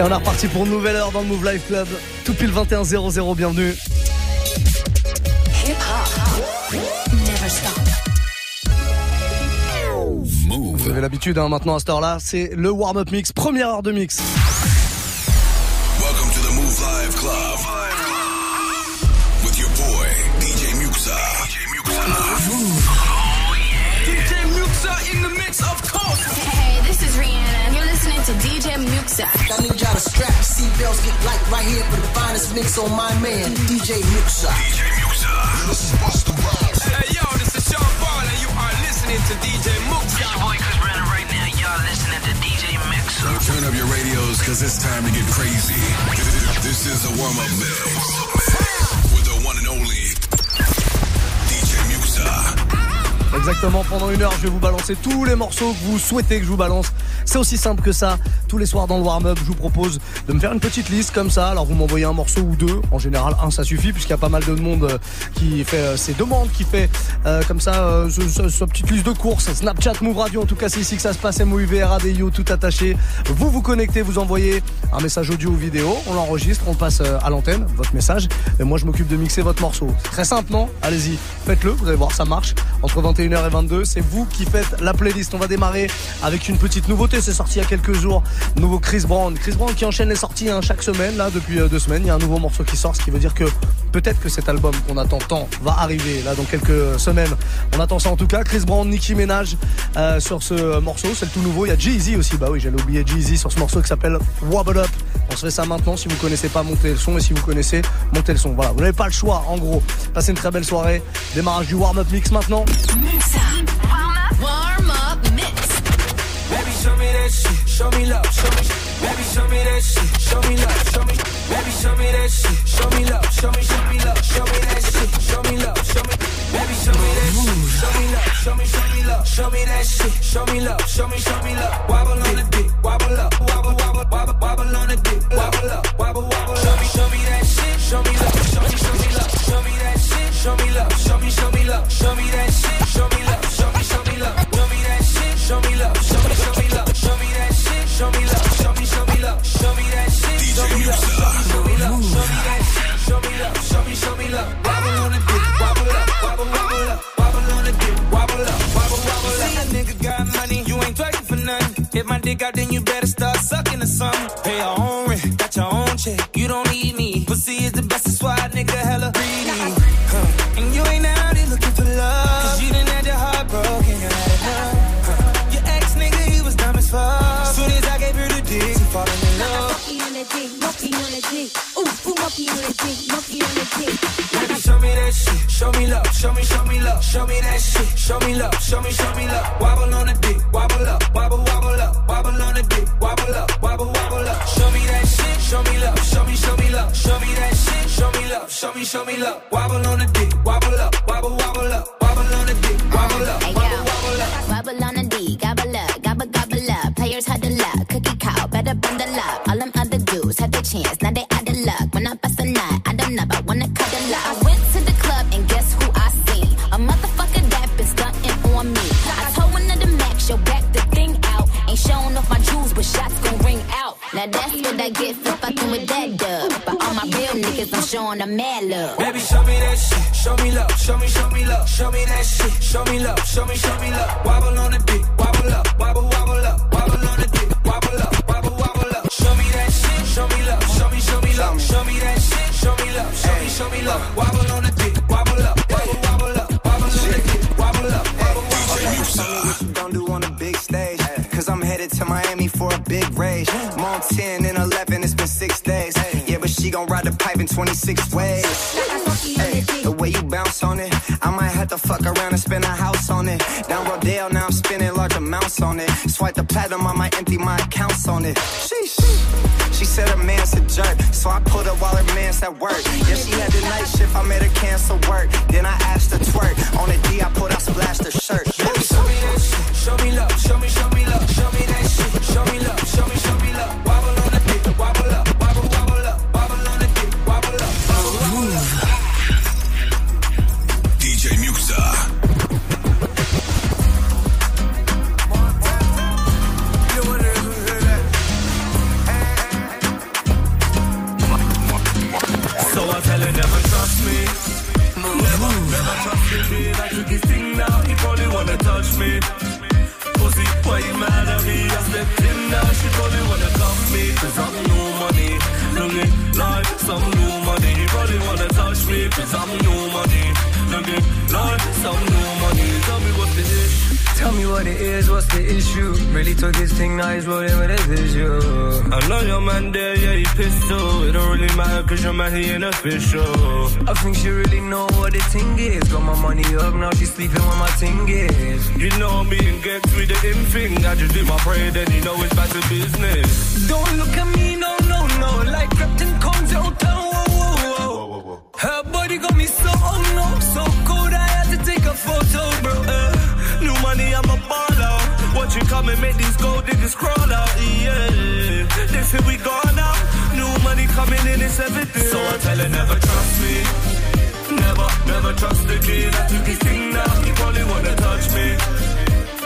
Et on est reparti pour une nouvelle heure dans le Move Life Club. Tout pile 21 00, bienvenue. Vous avez l'habitude hein, maintenant à cette heure-là, c'est le warm-up mix, première heure de mix. I need y'all to strap your seatbelts, get light right here for the finest mix on my man, DJ Muxxa. DJ Muxxa. This is Busta Rhymes. Hey, yo, this is Sean Paul, and you are listening to DJ Muxxa. boy Chris Brennan right now. Y'all listening to DJ Mix. Turn up your radios, cause it's time to get crazy. This is a warm-up mix. With the one and only DJ Muxxa. Exactement, pendant une heure, je vais vous balancer tous les morceaux que vous souhaitez que je vous balance. C'est aussi simple que ça. Tous les soirs dans le warm-up, je vous propose de me faire une petite liste comme ça. Alors vous m'envoyez un morceau ou deux. En général, un, ça suffit, puisqu'il y a pas mal de monde euh, qui fait euh, ses demandes, qui fait euh, comme ça euh, petite liste de courses. Snapchat, Move Radio, en tout cas, c'est ici que ça se passe. MOUV, RADIO, tout attaché. Vous vous connectez, vous envoyez un message audio ou vidéo. On l'enregistre, on le passe euh, à l'antenne, votre message. Et moi, je m'occupe de mixer votre morceau. Très simple, non? Allez-y, faites-le, vous allez voir, ça marche. Entre 20 21h22. C'est vous qui faites la playlist. On va démarrer avec une petite nouveauté. C'est sorti il y a quelques jours. Nouveau Chris Brown. Chris Brown qui enchaîne les sorties hein, chaque semaine. Là, depuis euh, deux semaines, il y a un nouveau morceau qui sort. Ce qui veut dire que peut-être que cet album qu'on attend tant va arriver là dans quelques semaines. On attend ça en tout cas. Chris Brown, Nicki Ménage euh, sur ce morceau. C'est le tout nouveau. Il y a Jay-Z aussi. Bah oui, j'allais oublier Jay-Z sur ce morceau qui s'appelle Wobble Up. On se fait ça maintenant. Si vous connaissez pas, montez le son. Et si vous connaissez, montez le son. Voilà, vous n'avez pas le choix en gros. Passez une très belle soirée. Démarrage du warm-up mix maintenant. Baby, show me that shit. Show me love. Show me. Show me love. Show me that shit. Show me love. Show me. Show me love. Wobble on the dick. Wobble up. Wobble. Wobble. Wobble. Wobble on the dick. Wobble up. Wobble. Wobble. Show me. Show me that shit. Show me love. Show me. Show me love. Show me that shit. Show me love. Show me. Show me love. Show me that shit. Show me love. Show me. Show me love. Show me that shit. Show me love. Show If my dick out, then you better start sucking or something. Pay your own rent. Got your own check. You don't need me. Pussy is the best. That's why a nigga hella greedy. Huh. And you ain't out here looking for love. Cause you done had your heart broken. You had enough. Huh. Your ex nigga, he was dumb as fuck. Soon as I gave her the dick, she falling in love. Monkey on the dick, monkey on the dick. Ooh, ooh, monkey on the dick, monkey on the dick. Baby, show me that shit. Show me love. Show me, show me love. Show me that shit. Show me love. Show me, show me love. Wobble on the dick. Wobble up. Show me. Show me, love. Wobble on the dick. Showing them mad love. Baby, show me that shit. Show me love. Show me, show me love. Show me that shit. Show me love. Show me, show me love. Wobble on the dick. Wobble up. Wobble, wobble up. Wobble on the dick. Wobble up. Wobble, wobble up. Show me that shit. Show me love. Show me, show me love. Show me that shit. Show me love. Show me, show me love. Wobble on the dick. Wobble up. Wobble, wobble up. Wobble on the dick. Wobble up. Wobble, wobble up. Muxxa. you gon' do on a big stage. Cause I'm headed to Miami for a big rage. I'm on 10 and 11, 26 ways. Hey, the way you bounce on it, I might have to fuck around and spend a house on it. Down Rodeo, now I'm spending large amounts on it. Swipe the platinum, I might empty my accounts on it. Sheesh. She said her man's a jerk, so I put her while her man's at work. Yeah, she had the night shift, I made her cancel work. Then I asked her twerk. On the D, I put, I splashed her shirt. Show me. Show me love. Show me, show me what it is, what's the issue? Really took this thing, now he's rolling with a visual. I know your man there, yeah, he pistol. It don't really matter cause your man, he ain't official. I think she really know what the thing is. Got my money up, now she's sleeping with my thing is. You know me and get with the in thing. I just do my prayer, then you know it's back to business. Don't look at me, no, no, no. Like Captain Combs out town, whoa, whoa, whoa. Her body got me so, oh no, so cold. I had to take a photo, bro. Uh, new money, I'm a baller. Watch you come and make these gold diggers crawl out, yeah. They say we gone now. New money coming in, it's everything. So I tell her never trust me. Never, never trust the kid. I took his thing now, he probably wanna touch me.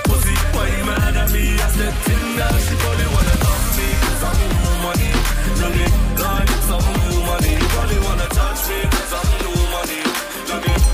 Pussy, why you mad at me? I stepped in now, she probably wanna touch me. Cause I'm new money. Looking like some new money. You probably wanna touch me. Cause I'm new money. Like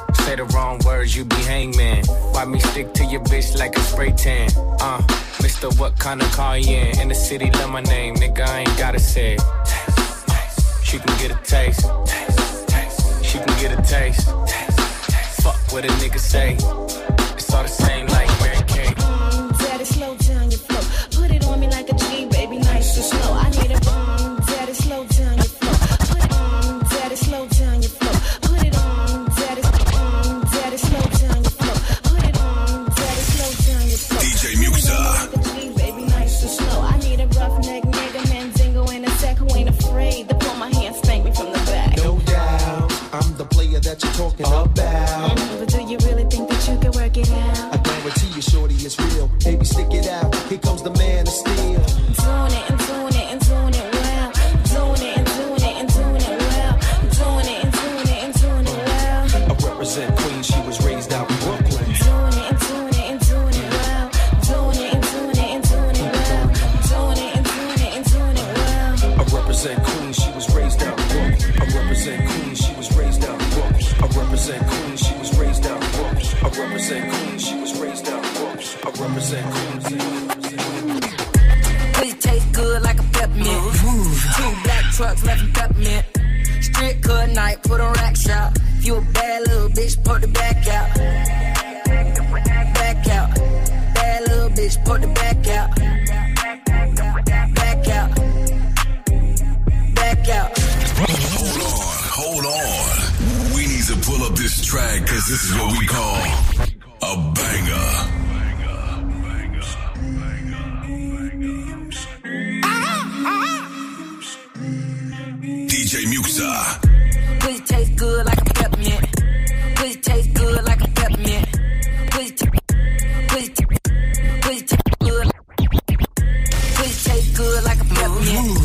Say the wrong words, you be hangman. Why me stick to your bitch like a spray tan? Uh, Mister, what kind of car you in? In the city, love my name, nigga, I ain't gotta say it. She can get a taste. She can get a taste. Fuck what a nigga say. It's all the same peppermint.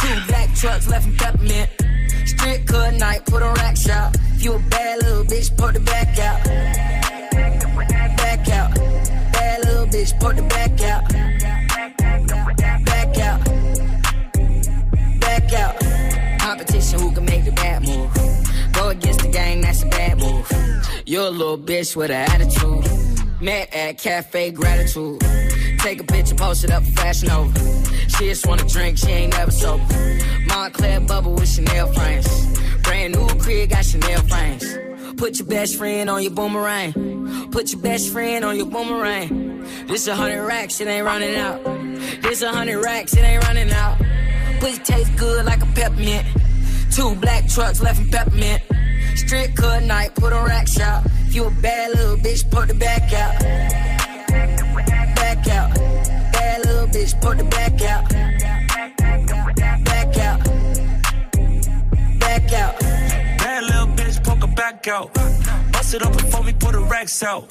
Two black trucks left in peppermint. Strip cut night, put on rack shop. If you a bad little bitch, put the back out. Back out. Bad little bitch, put the back out. Back out. Back out. Competition, who can make the bad move? Go against the gang, that's a bad move. You're a little bitch with an attitude. Met at Cafe Gratitude. Take a picture, post it up Fashion Nova. She just wanna drink, she ain't never sober. Moncler bubble with Chanel frames. Brand new crib, got Chanel frames. Put your best friend on your boomerang. Put your best friend on your boomerang. This a hundred racks, it ain't running out. This a hundred racks, it ain't running out. Pussy taste good like a peppermint. Two black trucks left in peppermint. Strip cut night, put on rack shop. If you a bad little bitch, put the back out. Back out. Bitch, put the back out. Back out. Back out. Bad little bitch, poke her back out. Bust it up before we put the racks out.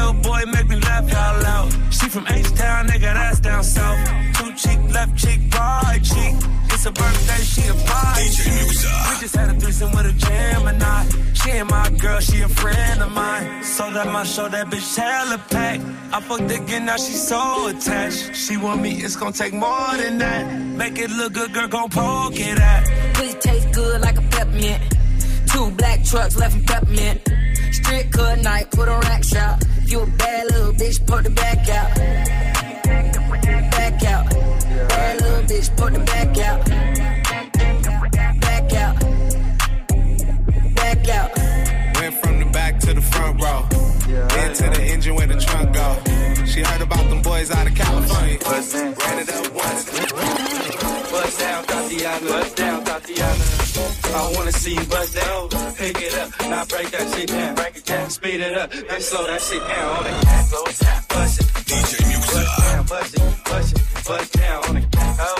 Broke little boy, make me laugh out loud. She from H-Town, nigga, that's down south. Two cheek, left cheek, right cheek. It's a birthday, she a party. We just had a threesome with a Gemini. She ain't my girl, she a friend of mine. So that my show, that bitch hella packed. I fucked again, now she so attached. She want me, it's gonna take more than that. Make it look good, girl, gon' poke it at. Pussy taste good like a peppermint. Two black trucks left in peppermint. Strip cut night, put on rack out. You a bad little bitch, put the back out. Back out. Bad little bitch, put the back out. Back out. Back out. Went from the back to the front row. Then to the engine where the trunk go. She heard about them boys out of California. Bust Ran it up once. Bust down, Tatiana. Bust down, Tatiana. I wanna see you bust down. Pick it up, now break that shit down. Break it down, speed it up, then slow that shit down. On the cat, slow down, bust it. DJ Muxxa. Bust down, bust it, bust it, bust down on the cat. Oh,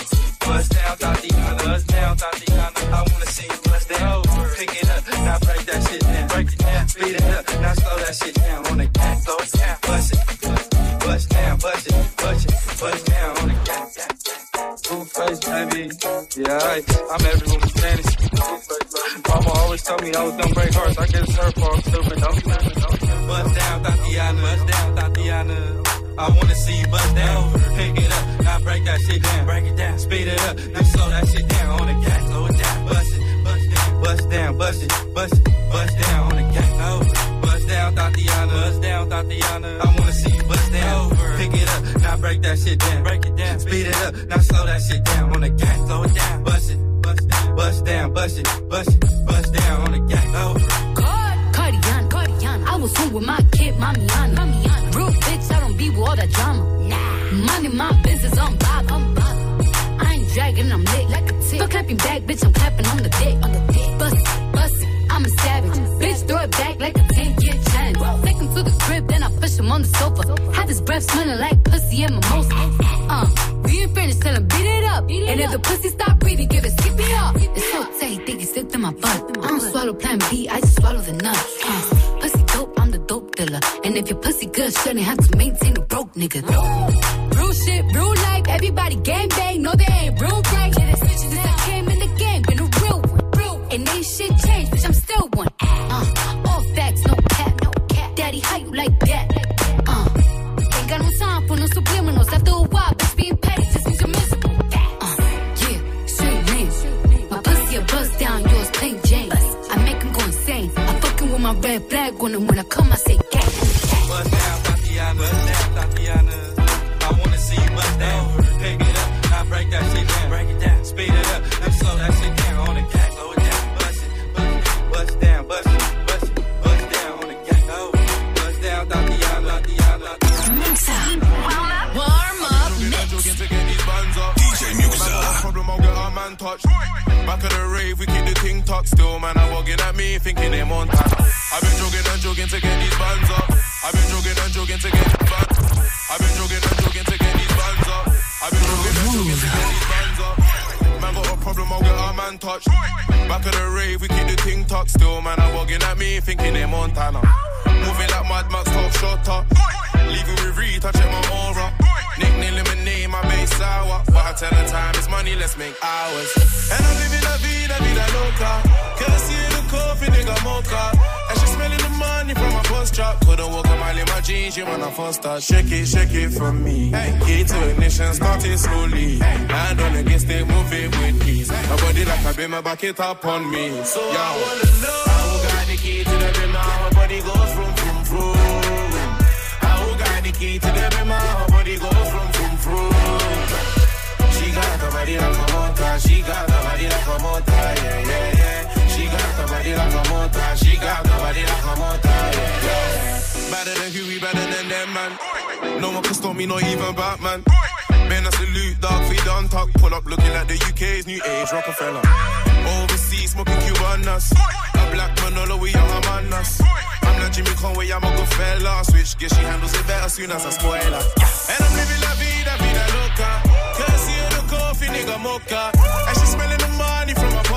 bust down, Tatiana. Bust down, Tatiana. I wanna see you bust down. Pick it up, now break that shit down. Break it down, speed it up, now slow that shit down. On the cat, slow down, Yeah, I'm everyone with fantasy. Mama always told me I was gonna break hearts. I guess her fault. Stupid. Don't be be. Bust down, Tatiana. Bust down, Tatiana. I wanna see you bust down. Pick it up, now break that shit down. Break it down, speed it up, now slow that shit down on the gas. Slow it down, bust it, bust down, bust down, bust it, bust it, bust down on the gas. Oh, bust down, Tatiana. Bust down, Tatiana. I wanna see you bust down. Break that shit down. Break it down, speed it up, now slow that shit down on the gas. Slow it down, bust it, bust down, bust down, bust it, bust it, bust down on the gas. Oh. Cardiana, Cardiana. I was home with my kid, Mamiana. Mamiana. Real bitch, I don't be with all that drama. Nah. Money, my business, I'm bob, I'm bob. I ain't dragging, I'm lit like a tick. Fuck clapping back, bitch, I'm clapping on the dick. On the dick. Him on the sofa. Have his breath smelling like pussy and mimosa. Uh, we ain't finished, tell him beat it up. and if the pussy stop breathing, give it skip it up. It's so tight, think it's slipped in my butt. I don't swallow plan B, I just swallow the nut. Uh, pussy dope, I'm the dope dealer. And if your pussy good, shouldn't have to maintain a broke nigga. Real shit, real life, everybody gang bang, no they ain't real right. Yeah, that's since I came in the game, been a real one. And ain't shit red flag on him when I come, I say gang. Bust down, Tatiana. Bust down, Tatiana. I wanna see you bust down. Pick it up, now break that shit down. Break it down, speed it up, then slow that shit down on the gas. Slow it down, bust it, bust it, bust down, bust it, on. Oh. Back of the rave, we keep the ting top still. Man, I'm walking at me, thinking they Montana. I've been jogging and jogging to get these bands up. I've been jogging and jogging to get these bands up. I've been jogging and jogging to get these bands up. I've been jogging and jogging to get these bands up. Man, got a problem, I'll get our man touched. Back of the rave, we keep the ting top still. Man, I'm walking at me, thinking they Montana. Moving like Mad Max, top shotter. Leaving with Reed, touching my aura. Nickname lemonade, my base sour. But I tell the time it's money, let's make hours. And I'm living la vida, vida loca. Courtesy of the coffee, nigga mocha. Smelling the money from my bus truck. Couldn't walk a mile in my jeans, you wanna first start. Shake it, shake it from me. Key to ignition, start it slowly. Hand on against it, move it with ease. My body like a beamer, back it up on me. So Yo. I wanna know. I got the key to the beamer, my body goes from, from, from. I got the key to the beamer, her body goes from from from. She got the body like a motor, she got the body like a motor, yeah yeah. who we better than them, man. No one can stop me, not even Batman. Man, I salute, dog, feed on. Pull up looking like the UK's new age Rockefeller. Overseas, smoking Cubanas. A black Manolo, we are Hamanas. I'm like Jimmy Conway, I'm a good fella. Switch gear, she handles it better soon as I spoil her. And I'm living la vida, vida loca. Cause you look off, nigga mocha. And she smelling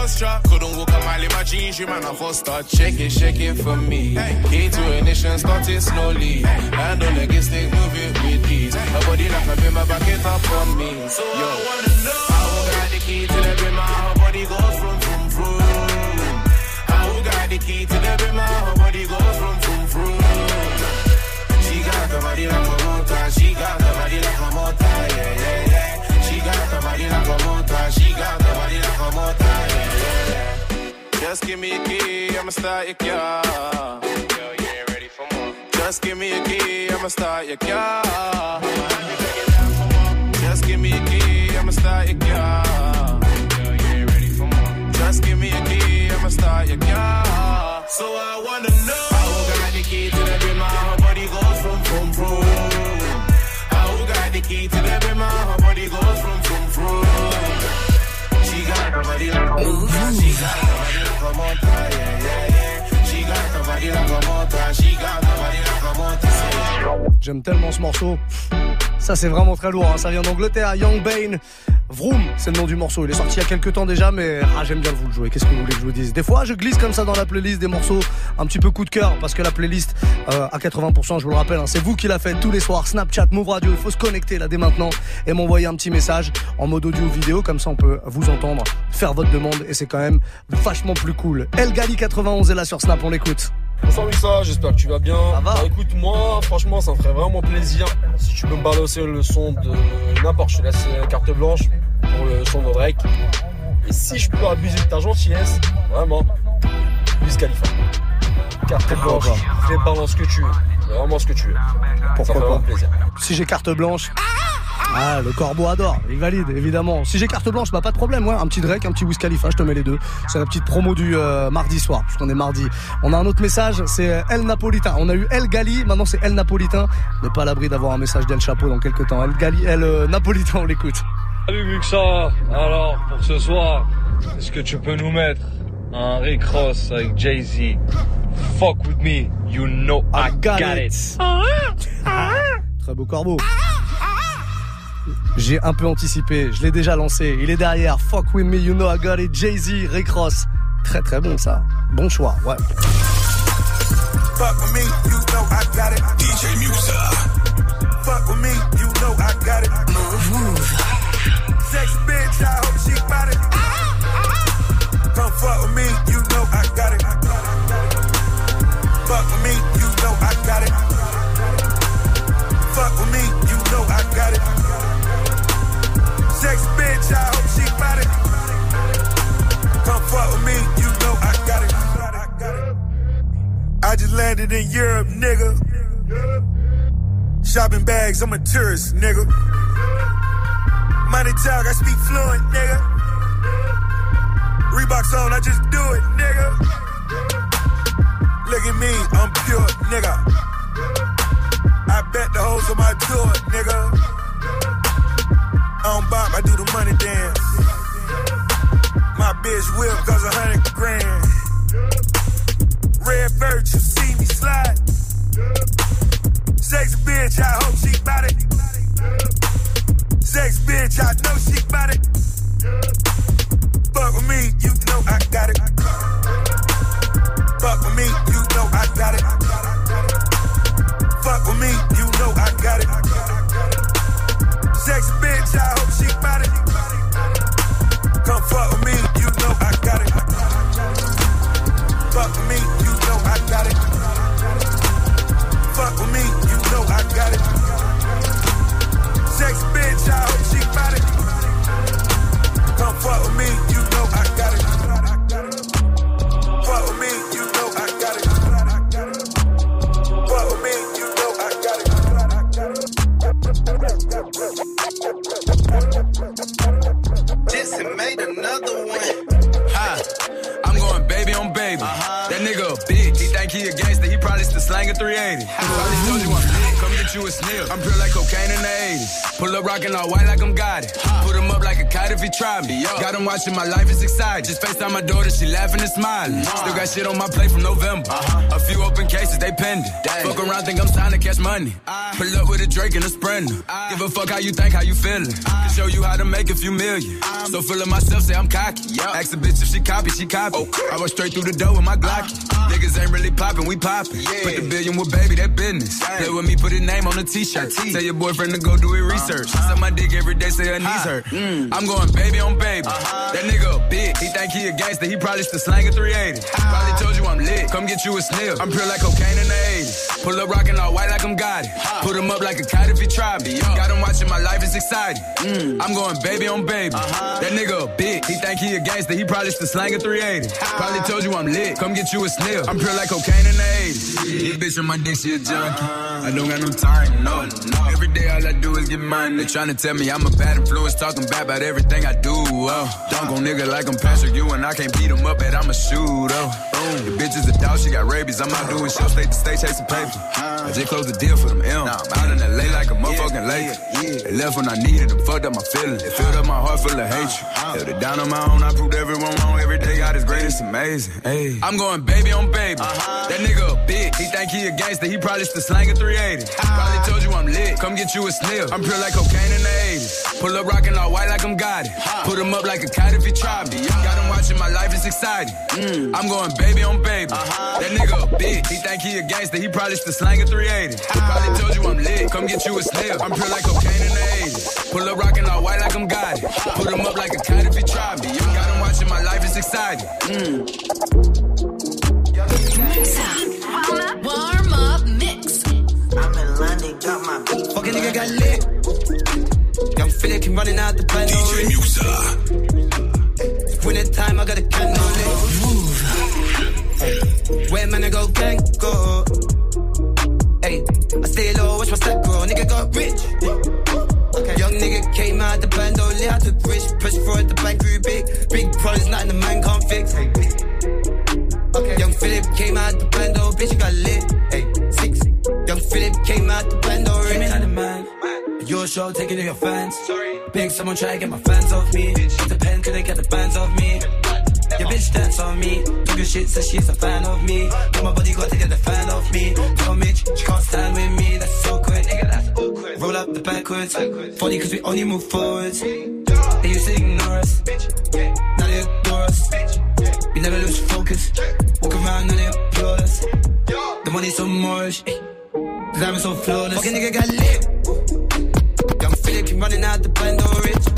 posture. Couldn't walk a mile in my jeans, you man, I first start. Shake it, shake it for me. Key to ignition, start it slowly. Hand on the gas, stick, move it with ease. Her body like a bimmer, back it up on me. So Yo, I wanna know. How got the key to the bimmer, her body goes from from from. How got the key to the bimmer, her body goes from from from. She got the body like a Just give me a key, I'ma start your car. Yo, you ain't ready for more. Just give me a key, I'ma start your car. Just give me a key, I'ma start your car. Yo, you ain't ready for more. Just give me a key, I'ma start your car. So I wanna know. How got the key to the bimmer, her body goes from from from. How got the key to the bimmer, her body goes from from from. She got the body like a motor, she got the body yeah, yeah, yeah. She got the body like a motor, she got the body like a yeah. J'aime tellement ce morceau. Ça, c'est vraiment très lourd. hein. Ça vient d'Angleterre. Young Bane. Vroom, c'est le nom du morceau. Il est sorti il y a quelques temps déjà, mais ah, j'aime bien vous le jouer. Qu'est-ce que vous voulez que je vous dise? Des fois, je glisse comme ça dans la playlist des morceaux un petit peu coup de cœur, parce que la playlist, euh, à 80%, je vous le rappelle, hein, c'est vous qui la faites tous les soirs. Snapchat, Move Radio, il faut se connecter là dès maintenant et m'envoyer un petit message en mode audio vidéo, comme ça on peut vous entendre, faire votre demande et c'est quand même vachement plus cool. El Gali 91 est là sur Snap, on l'écoute. Bonsoir Missa, j'espère que tu vas bien. Bah, écoute, moi, franchement, ça me ferait vraiment plaisir si tu peux me balancer le son de n'importe. Je te laisse euh, carte blanche pour le son de Drake. Et si je peux abuser de ta gentillesse, vraiment, Wiz Khalifa. Carte blanche, fais balance ce que tu veux. Vraiment ce que tu veux. ça Pourquoi fait pas plaisir. Si j'ai carte blanche. Ah, le corbeau adore, il valide évidemment. Si j'ai carte blanche, bah pas de problème, ouais. Un petit Drake, un petit Wiz Khalifa, je te mets les deux. C'est la petite promo du euh, mardi soir, puisqu'on est mardi. On a un autre message, c'est euh, El Napolitain. On a eu El Gali, maintenant c'est El Napolitain. On n'est pas à l'abri d'avoir un message d'El Chapeau dans quelques temps. El Gali, El euh, Napolitain, on l'écoute. Salut Muxa, alors pour ce soir, est-ce que tu peux nous mettre un Rick Ross avec Jay-Z? Fuck with me, you know I, got, it. Très beau corbeau. J'ai un peu anticipé, je l'ai déjà lancé. Il est derrière. Fuck with me, you know I got it. Jay-Z, Rick Ross. Très très bon ça. Bon choix, ouais. Fuck with me, you know I got it. DJ Musa. Fuck with me, you know I got it. I just landed in Europe, nigga. Shopping bags, I'm a tourist, nigga. Money talk, I speak fluent, nigga. Reeboks on, I just do it, nigga. Look at me, I'm pure, nigga. I bet the hoes on my tour, nigga. I don't bop, I do the money dance. My bitch whip cause a hundred grand. Red bird, you see me slide. Sex bitch, I hope she bout it. Sex bitch, I know she rockin' all white like I'm got it. Put him up like a kite if he try me. Got him watching my life is exciting. Just FaceTime my daughter, she laughing and smiling. Still got shit on my plate from November. Uh-huh. A few open cases, they pending. Fuck around, think I'm trying to catch money. Ah. Pull up with a Drake and a Sprinter. Ah. Give a fuck how you think, how you feeling. Ah. Can show you how to make a few million. So full of myself, say I'm cocky. Ask a bitch if she copy, she copy. I go straight through the door with my Glocky. Niggas ain't really popping, we popping. Put the billion with baby, that business. Play with me, put his name on the t-shirt. Tell your boyfriend to go do his research. Uh-huh. Suck my dick every day, say her knees hurt. Mm. I'm going baby on baby. Uh-huh. That nigga a big. He think he a gangster, he probably still slang a 380. Probably told you I'm lit. Come get you a sniff. I'm pure like cocaine in the 80s. Pull up rockin' all white like I'm got it. Put him up like a kite if he try me. Got him watching my life is exciting. Mm. I'm going baby on baby. Uh-huh. That nigga a big. He think he a gangster, he probably still slang a 380. Probably told you I'm lit. Come get you a sniff. I'm pure like cocaine in the 80s. This bitch on my dick, she a junkie. Uh-huh. I don't got no time, no. No. Every day all I do is get money. They tryna tell me I'm a bad influence, talking bad about everything I do. Oh, dunk on nigga like I'm Patrick Ewing. I can't beat him up, but I'm a shooter. Boom. The bitch is a dog, she got rabies. I'm out doing shows, state to state, chasing paper. I just closed the deal for them M. Out in LA like a motherfucking lake. They left when I needed them, fucked up my feelings. It filled up my heart full of uh-huh. hatred. Held it down on my own, I proved everyone wrong. Every day God is great, it's amazing. Hey. I'm going baby on baby. Uh-huh. That nigga a bitch. He think he a gangster, he probably still slang a 380. Probably told you I'm lit. Come get you a sniff. I'm pure like cocaine in the 80s. Pull up rockin' all white like I'm God. it. Put him up like a cat if he try me. Got him watching my life is exciting. Mm. I'm going baby on baby. Uh-huh. That nigga a bitch. He think he a gangster, he probably still slang a 380. Probably told you I'm lit. Come get you a sniff. I'm pure like cocaine in the 80s. Pull up rockin' all white like I'm God. it. Put him up like a cat if he try me. Got him watching my life is exciting. Mm. Warm up mix. I'm in London, got my beat. Fucking nigga got lit. Young Philip came running out the band. DJ Muxxa. Winter time, I got a candle lit. Move. Where man I go gang go. Hey, I stay low, watch my step grow. Nigga got rich. Okay. Young nigga came out the band, only had to push, push for it, the bank grew big. Big problems, nothing the man can't fix. Hey. Okay. Young Philip came out the band, oh bitch, you got lit. Hey, six. Young Philip came out the band, oh rich. the man. Your show, taking to your fans. Sorry. Big someone try to get my fans off me. A pen, could they get the bands off me? Your bitch dance on me. Talking shit, says she's a fan of me. Got my body got to get the fan off me. Tell Mitch, she can't stand with me. That's so quick, nigga, that's awkward. Roll up the backwards. Funny cause we only move forwards. They used to ignore us. Bitch. Yeah. Now they adore us. Bitch. Yeah. We never lose focus. Walk around and they applaud us. The money's so moorish. The diamonds so flawless. Fucking nigga got lit. Running out the band, oh rich.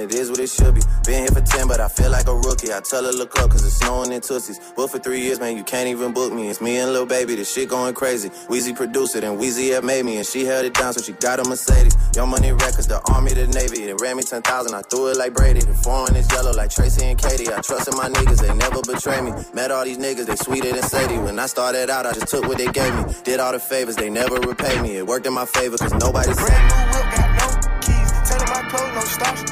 It is what it should be. Been here for 10, but I feel like a rookie. I tell her look up, cause it's snowing in Tootsies. But for three years, man, you can't even book me. It's me and Lil Baby, this shit going crazy. Weezy produced it, and Weezy had made me, and she held it down, so she got a Mercedes. Young Money Records, the Army, the Navy. It ran me 10,000, I threw it like Brady. The foreign is yellow like Tracy and Katie. I trusted my niggas, they never betray me. Met all these niggas, they sweeter than Sadie. When I started out, I just took what they gave me. Did all the favors, they never repay me. It worked in my favor, cause nobody Brand new whip, got no keys. Tell no stops,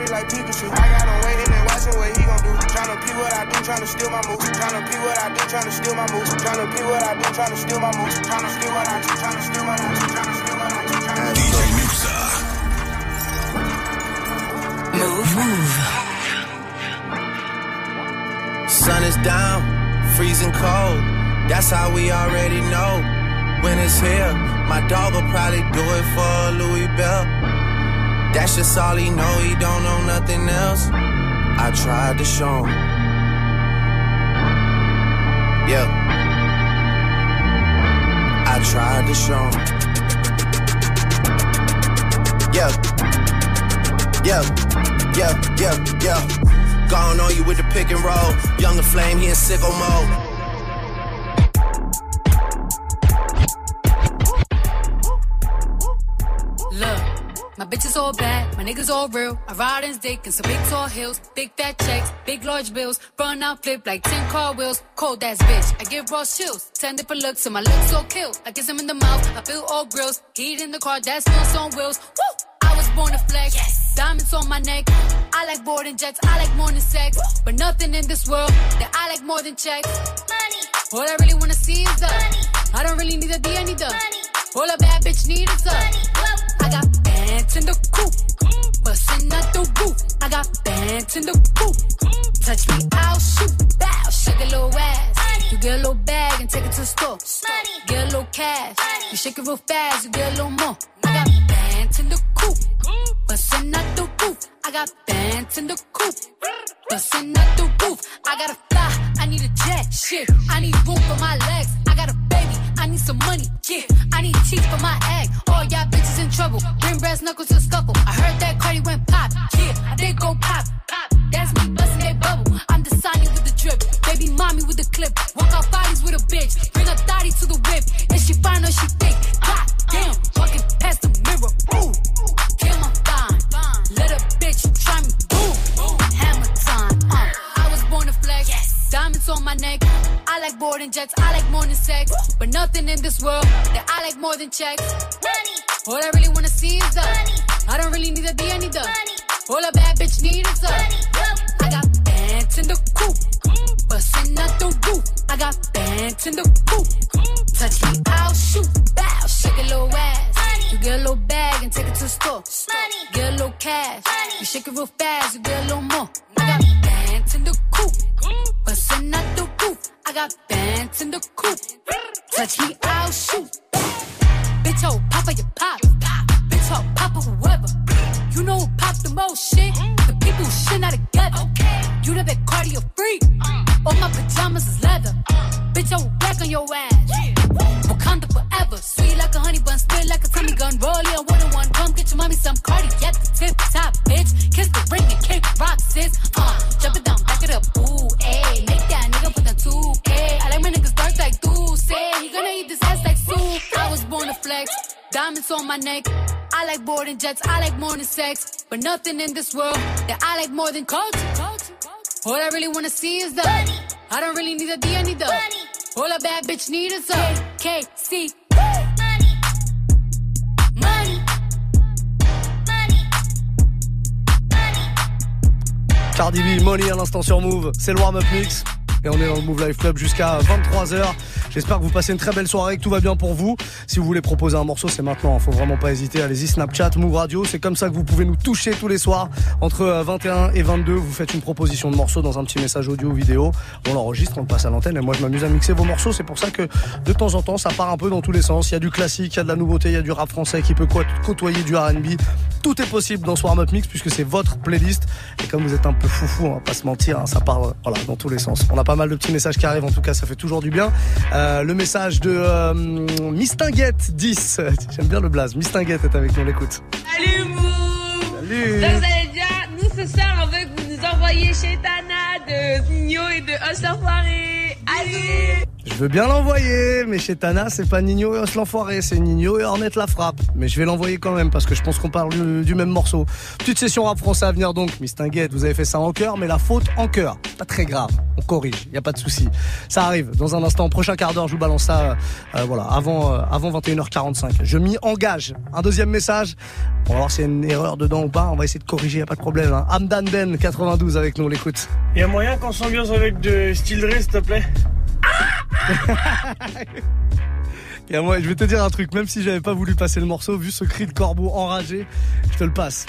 Yellow like Pikachu. I got him waiting and watching what he gon' do. Tryna pee what I do, tryna steal my moves. Tryna pee what I do, tryna steal my moves. Tryna pee what I do, tryna steal my moves. Tryna steal what I do, tryna steal my moves. Tryna steal what I do, tryna steal DJ Muxxa. Move. Move. Sun is down, freezing cold. That's how we already know. When it's here, my dog will probably do it for a Louis Bell. That's just all he know, he don't know nothing else. I tried to show him. Yeah. I tried to show him. Yeah. Yeah. Yeah, yeah, yeah. Gone on you with the pick and roll. Younger flame, he in sicko mode. Bitches all bad, my niggas all real. I ride in dick in some big tall hills, big fat checks, big large bills. Run out flip like 10 car wheels. Cold ass bitch, I give raw chills. 10 different looks, and my looks so kill. I kiss him in the mouth, I feel all grills. Heat in the car, that smells on wheels. Woo! I was born to flex. Yes. Diamonds on my neck. I like boarding jets, I like more than sex. But nothing in this world that I like more than checks. Money. All I really wanna see is the money. I don't really need a D, I need the money. All a bad bitch need is the money. I got bands in the coop. Bustin' out the roof. I got bands in the coop. Touch me, I'll shoot. Bow, shake a little ass. You get a little bag and take it to the store. Get a little cash. You shake it real fast, you get a little more. I got bands in the coop. Bustin' out the roof. I got bands in the coop. Bustin' out the roof. I gotta fly. I need a jet. Shit. I need room for my legs. I got a baby. I need some money. Yeah. I need teeth for my egg. All y'all bitches in trouble. Bring brass knuckles to scuffle. I heard that Cardi went pop. Yeah. I did go pop. Pop. That's me bustin' that bubble. I'm the Sonny with the drip. Baby mommy with the clip. Walk out bodies with a bitch. Bring a thotty to the whip. Is she fine or she thick? God damn. Walking past the mirror. Ooh. Kill my fine. Let a bitch try me. Boom. Hammer time. Uh. I was born to flex. Diamonds on my neck. I like boarding jets. I like more than sex. But nothing in this world that I like more than checks. Money. All I really wanna see is the money. I don't really need a D, I need the money. All a bad bitch need is the money. I got bands in the coop. Bustin' out the roof. I got bands in the coop. Touch me, I'll shoot. Bow, shake a little ass. You get a little bag and take it to the store. Get a little cash. You shake it real fast, you get a little more. I got bands in the coop. Bustin' out the roof. I got bands in the coop. Touch me, I'll shoot. Bitch, oh, papa, you pop. Bitch, oh, papa, whoever. You know who pop the most shit? The people who shit not together. You the big cardio freak. All my pajamas is leather. Bitch, I will black on your ass. Wakanda forever. Sweet like a honey bun, spit like a tummy gun. Rolling on one on one. Come get your mommy some cardi at the tip top, bitch. Kiss the ring and kick rock, sis. Uh, jump it down, back it up. Ooh, ayy. Make that nigga put the 2K. I like my niggas dark like say. He gonna eat this ass. I was born to flex. Diamonds on my neck. I like boarding jets. I like more than sex. But nothing in this world that I like more than culture. All I really wanna see is the money. I don't really need a D, I need the money. All a bad bitch need is a KC. Money. Money. Money Cardi B, Money à l'instant sur Mouv', c'est le warm-up mix. Et on est dans le Move Life Club jusqu'à 23h. J'espère que vous passez une très belle soirée, que tout va bien pour vous. Si vous voulez proposer un morceau, c'est maintenant. Faut vraiment pas hésiter. Allez-y, Snapchat, Move Radio. C'est comme ça que vous pouvez nous toucher tous les soirs. Entre euh, 21 et 22, vous faites une proposition de morceau dans un petit message audio ou vidéo. On l'enregistre, on le passe à l'antenne. Et moi, je m'amuse à mixer vos morceaux. C'est pour ça que de temps en temps, ça part un peu dans tous les sens. Il y a du classique, il y a de la nouveauté, il y a du rap français qui peut côtoyer du R&B. Tout est possible dans ce Warm Up Mix puisque c'est votre playlist. Et comme vous êtes un peu foufou, on va pas se mentir, hein, ça part euh, voilà, dans tous les sens. Pas mal de petits messages qui arrivent, en tout cas, ça fait toujours du bien. Euh, le message de euh, Mistinguette 10. J'aime bien le blaze. Mistinguette est avec nous, on l'écoute. Salut vous Salut Donc vous allez bien, nous ce soir on veut que vous nous envoyiez chez Tana de Nino et de Os l'Enfoiré. Allez Je veux bien l'envoyer, mais chez Tana, c'est pas Nino et Os l'Enfoiré, c'est Nino et Ornette la frappe. Mais je vais l'envoyer quand même parce que je pense qu'on parle du, même morceau. Petite session rap français à venir donc, Mistinguette, vous avez fait ça en cœur, mais la faute en cœur. Pas très grave, on corrige, y a pas de souci. Ça arrive dans un instant, prochain quart d'heure, je vous balance ça, euh, voilà, avant, euh, avant 21h45. Je m'y engage. Un deuxième message, on va voir s'il y a une erreur dedans ou pas, on va essayer de corriger, y a pas de problème. Hein. Amdan Ben 92 avec nous, on l'écoute. Y'a moyen qu'on s'ambiance avec de style s'il te plaît? Et moi, je vais te dire un truc, même si j'avais pas voulu passer le morceau, vu ce cri de corbeau enragé, je te le passe.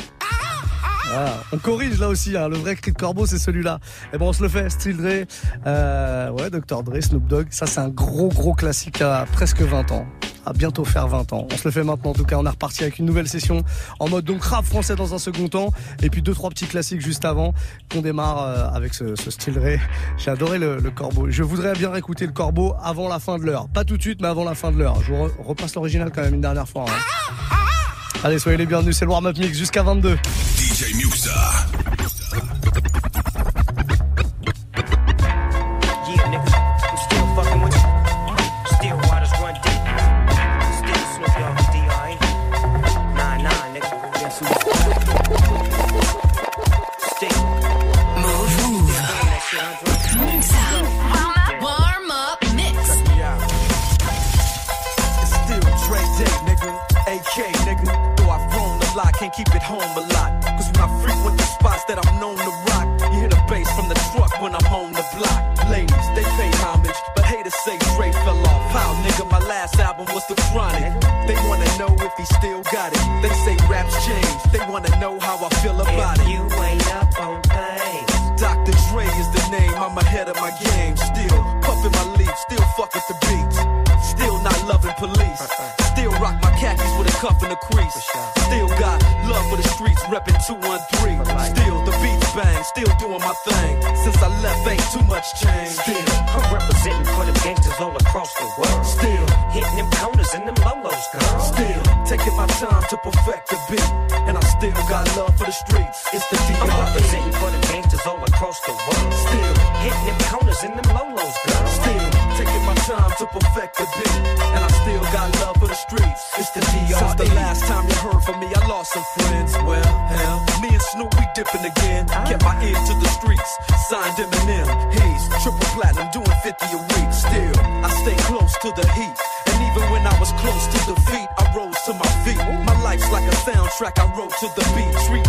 Voilà. On corrige là aussi, hein. le vrai cri de corbeau c'est celui-là. Et bon on se le fait, Still Dre, euh, ouais, Dr Dre, Snoop Dogg, ça c'est un gros gros classique à presque 20 ans. À bientôt faire 20 ans. On se le fait maintenant en tout cas, on est reparti avec une nouvelle session en mode donc rap français dans un second temps et puis deux trois petits classiques juste avant qu'on démarre euh, avec ce, Still Dre. J'ai adoré le, corbeau. Je voudrais bien réécouter le corbeau avant la fin de l'heure. Pas tout de suite mais avant la fin de l'heure. Je vous re- repasse l'original quand même une dernière fois. hein. Allez, soyez les bienvenus, c'est le warm-up mix jusqu'à 22. DJ Muxa.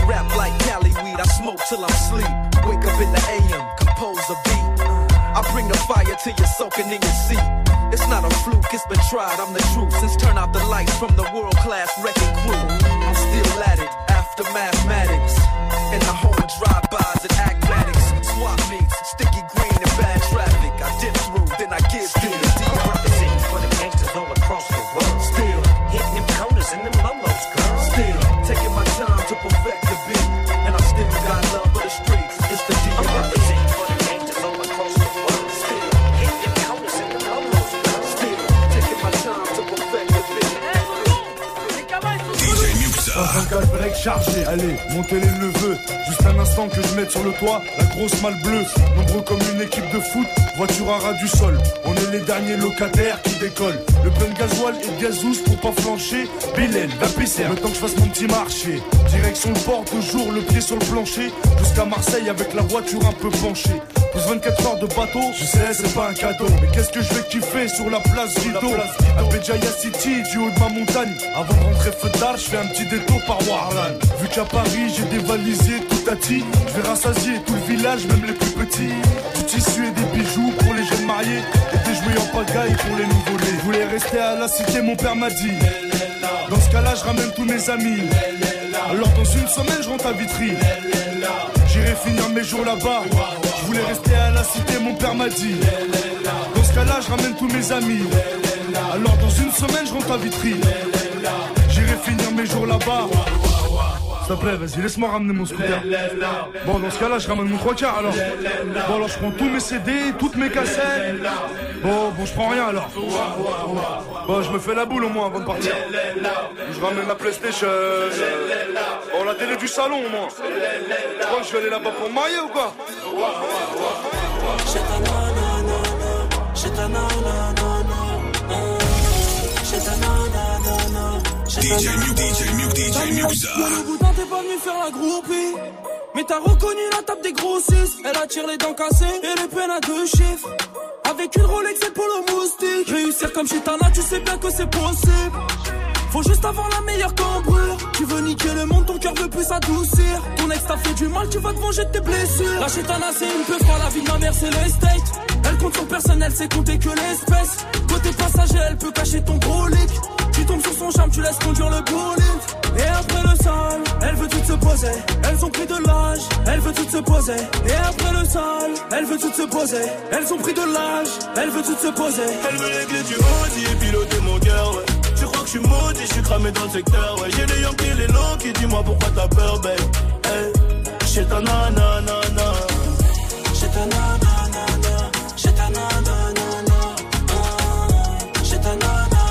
Rap like Cali weed. I smoke till I'm sleep. Wake up in the AM, compose a beat. I bring the fire till you're soaking in your seat. It's not a fluke, it's been tried, I'm the truth. Since turn out the lights from the world class wrecking crew, allez, montez les neveux. Juste un instant que je mette sur le toit la grosse malle bleue. Nombreux comme une équipe de foot, voiture à ras du sol. On est les derniers locataires qui décollent. Le plein de gasoil et de gazous pour pas flancher. Bilal, la PCR, le temps que je fasse mon petit marché. Direction le port, toujours le pied sur le plancher. Jusqu'à Marseille avec la voiture un peu penchée. Plus 24 heures de bateau, je sais, c'est pas un cadeau. Mais qu'est-ce que je vais kiffer sur la place Rideau? À Béjaïa City, du haut de ma montagne. Avant de rentrer feu tard, je fais un petit détour par Warlan. Vu qu'à Paris, j'ai dévalisé tout à ti, je vais rassasier tout le village, même les plus petits. Du tissus et des bijoux pour les jeunes mariés. Et des jouets en pagaille pour les nouveau-nés. Je voulais rester à la cité, mon père m'a dit. Dans ce cas-là, je ramène tous mes amis. Alors dans une semaine, je rentre à Vitry. J'irai finir mes jours là-bas. Je voulais rester à la cité, mon père m'a dit. Dans ce cas-là, je ramène tous mes amis. Alors dans une semaine, je rentre à Vitry. J'irai finir mes jours là-bas. Vas-y, laisse-moi ramener mon scooter. Bon, dans ce cas-là, je ramène mon trois alors. Bon, alors je prends tous mes CD, toutes mes cassettes. Bon, bon, je prends rien alors. Bon, je me fais la boule au moins avant de partir. Je ramène la PlayStation. Bon, la télé du salon au moins. Tu crois que je vais aller là-bas pour me marier ou quoi? DJ Mu, DJ DJ Muxa. Le boudin, t'es pas venu faire la groupie. Mais t'as reconnu la table des grossistes. Elle attire les dents cassées et les peines à deux chiffres. Avec une Rolex et pour le moustique. Réussir comme chez Tana, tu sais bien que c'est possible. Faut juste avoir la meilleure cambrure. Tu veux niquer le monde, ton cœur veut plus s'adoucir. Ton ex t'a fait du mal, tu vas te venger de tes blessures. La chétana, c'est une peu pas la vie de ma mère, c'est l'estate. Elle compte sur personne, elle sait compter que l'espèce. Côté passager, elle peut cacher ton gros leak. Tu tombes sur son charme, tu laisses conduire le bolide. Et après le sale, elle veut tout se poser. Elles ont pris de l'âge, elle veut tout se poser. Et après le sale, elle veut tout se poser. Elles ont pris de l'âge, elle veut tout se poser. Elle veut clés du Audi et piloter mon cœur. Suis maudit, je suis cramé dans le secteur, ouais. J'ai les Yankees, les longs qui dis-moi pourquoi t'as peur, babe. Hey, j'ai ta nanana. J'ai ta nanana. J'ai ta nanana. J'ai nanana. Nanana.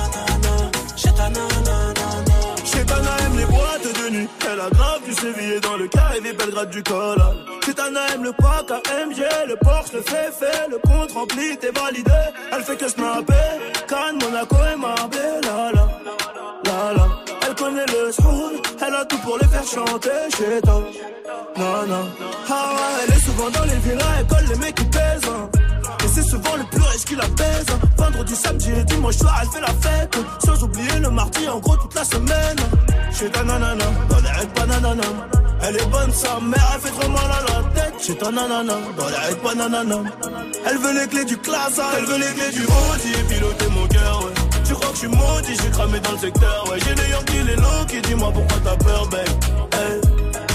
Les boîtes de nuit. Elle a grave du sévillé dans le carré des Belgrade du col. Chétana aime le pack AMG, le Porsche, le fait fait, le compte rempli, t'es validé. Elle fait que snapper. Cannes, Monaco elle a tout pour les faire chanter chez toi. Non. Ah elle est souvent dans les villas, elle colle les mecs qui pèsent. hein. Et c'est souvent le plus riche qui la pèse. hein. Vendredi, samedi et dimanche soir, elle fait la fête. Sans oublier le mardi, en gros, toute la semaine. Chez ta nanana, dans les règles pas nanana. Elle est bonne, sa mère, elle fait trop mal à la tête. Chez ta nanana, dans les règles pas nanana. Elle veut les clés du classe, elle veut les clés du Audi et piloter mon cœur, ouais. Crois que je suis maudit, j'ai cramé dans le secteur, ouais. J'ai les Yankees, les longs qui dis-moi pourquoi t'as peur, babe. Hey,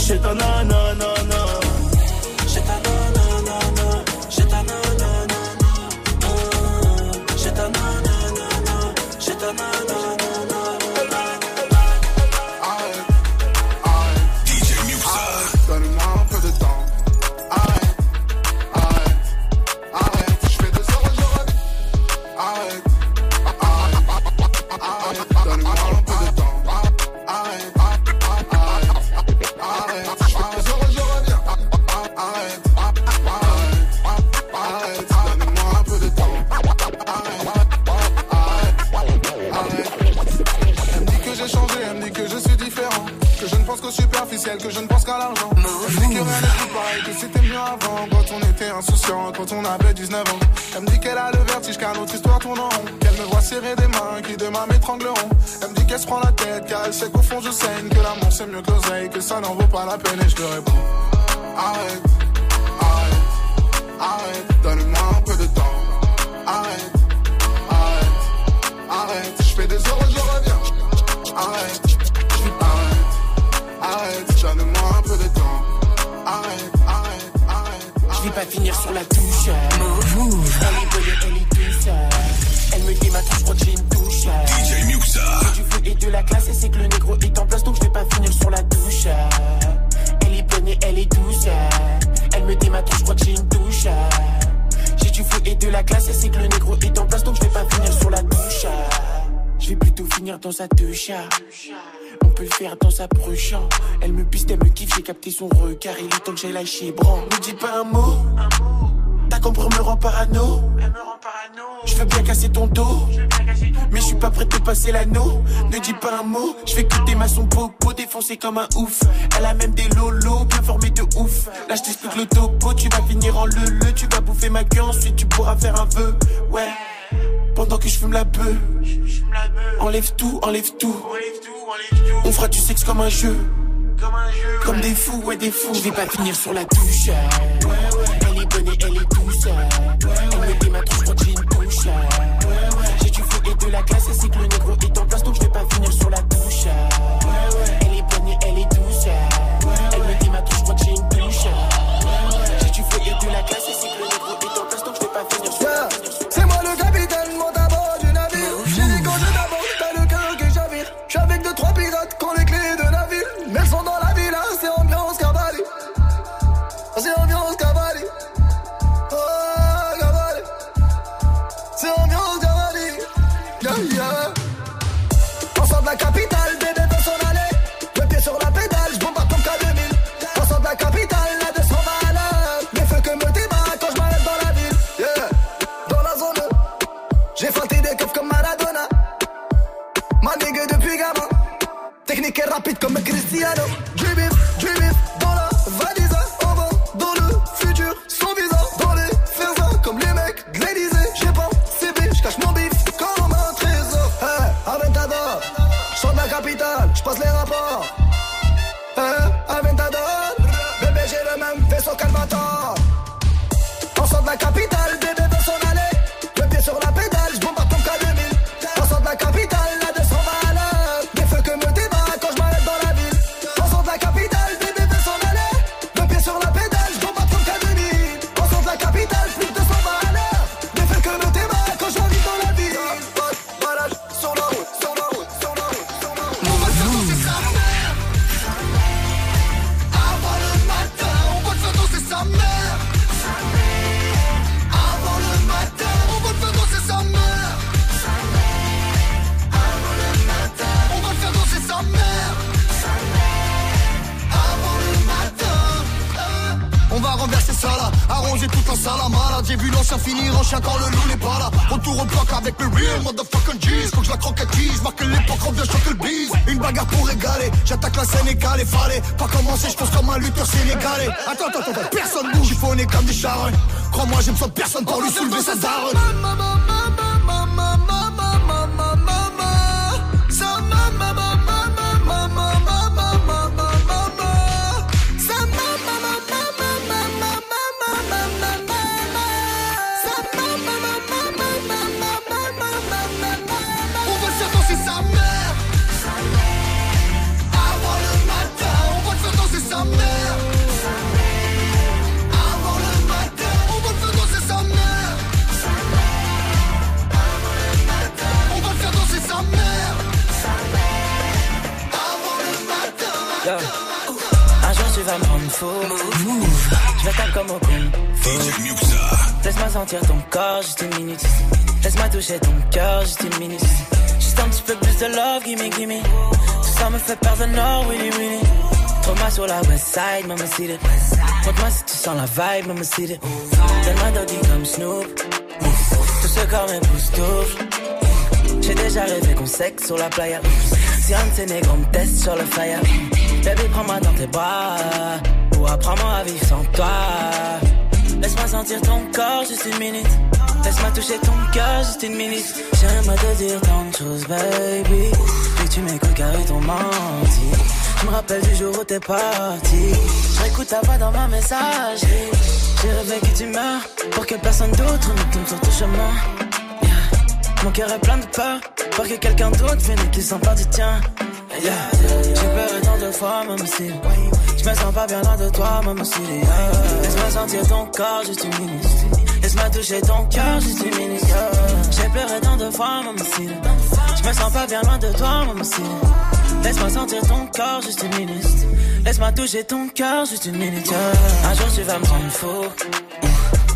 chez ta nanana. Chez ta nanana. Chez ta nanana. Chez ta nanana. Chez ta nanana. J'ai une touche. J'ai du feu et de la classe et c'est que le négro est en place donc je vais pas finir sur la touche. Je vais plutôt finir dans sa touche. On peut le faire dans sa prochaine. Elle me piste, elle me kiffe, j'ai capté son regard. Il est temps que j'aille lâcher bran. Ne dis pas un mot. Ta me rend parano. Je veux bien casser ton dos. Mais je suis pas prêt de passer l'anneau. Ne dis pas un mot. Je vais quitter ma son popo défoncé comme un ouf. Elle a même des lolos bien formés de ouf. Là je t'explique le topo. Tu vas finir en le le. Tu vas bouffer ma queue. Ensuite tu pourras faire un vœu. Ouais. Pendant que je fume la bœuf. Enlève tout, enlève tout. On fera du sexe comme un jeu. Comme des fous, ouais, des fous. Je vais pas finir sur la touche. Elle est bonne bonnet, elle est J'ai du feu et de la classe, c'est que le négro est en place, donc je vais pas finir sur la touche. passe les rapports. Me rendre fou. Je taper comme au kung fu. Laisse-moi sentir ton corps juste une minute. Laisse-moi toucher ton cœur juste une minute. Juste un petit peu plus de love, gimme, gimme. Tout ça me fait perdre le nord, willy, willy. Trouve-moi sur la west side, maman city. Montre-moi si tu sens la vibe, maman city. Donne-moi doggy comme Snoop. Tout ce corps m'époustoufle. J'ai déjà rêvé qu'on sexe sur la playa. Si un de ces négros me teste sur le fire. Baby, prends-moi dans tes bras. Ou apprends-moi à vivre sans toi. Laisse-moi sentir ton corps juste une minute. Laisse-moi toucher ton cœur juste une minute. J'aimerais te dire tant de choses, baby. Puis tu m'écoutes car ils t'ont menti. Je me rappelle du jour où t'es parti. Je réécoute ta voix dans ma messagerie. J'ai rêvé que tu meurs pour que personne d'autre ne tombe sur ton chemin. Mon cœur est plein de peur pour que quelqu'un d'autre vienne qui pas du tien. J'ai peur tant de fois, même si je me sens pas bien loin de toi, même si. Laisse-moi sentir ton corps juste une minute. Laisse-moi toucher ton cœur juste une minute. J'ai pleuré tant de fois, même si je me sens pas bien loin de toi, même si Laisse-moi sentir ton corps juste une minute. Laisse-moi toucher ton cœur juste une minute. Un jour tu vas me rendre fou.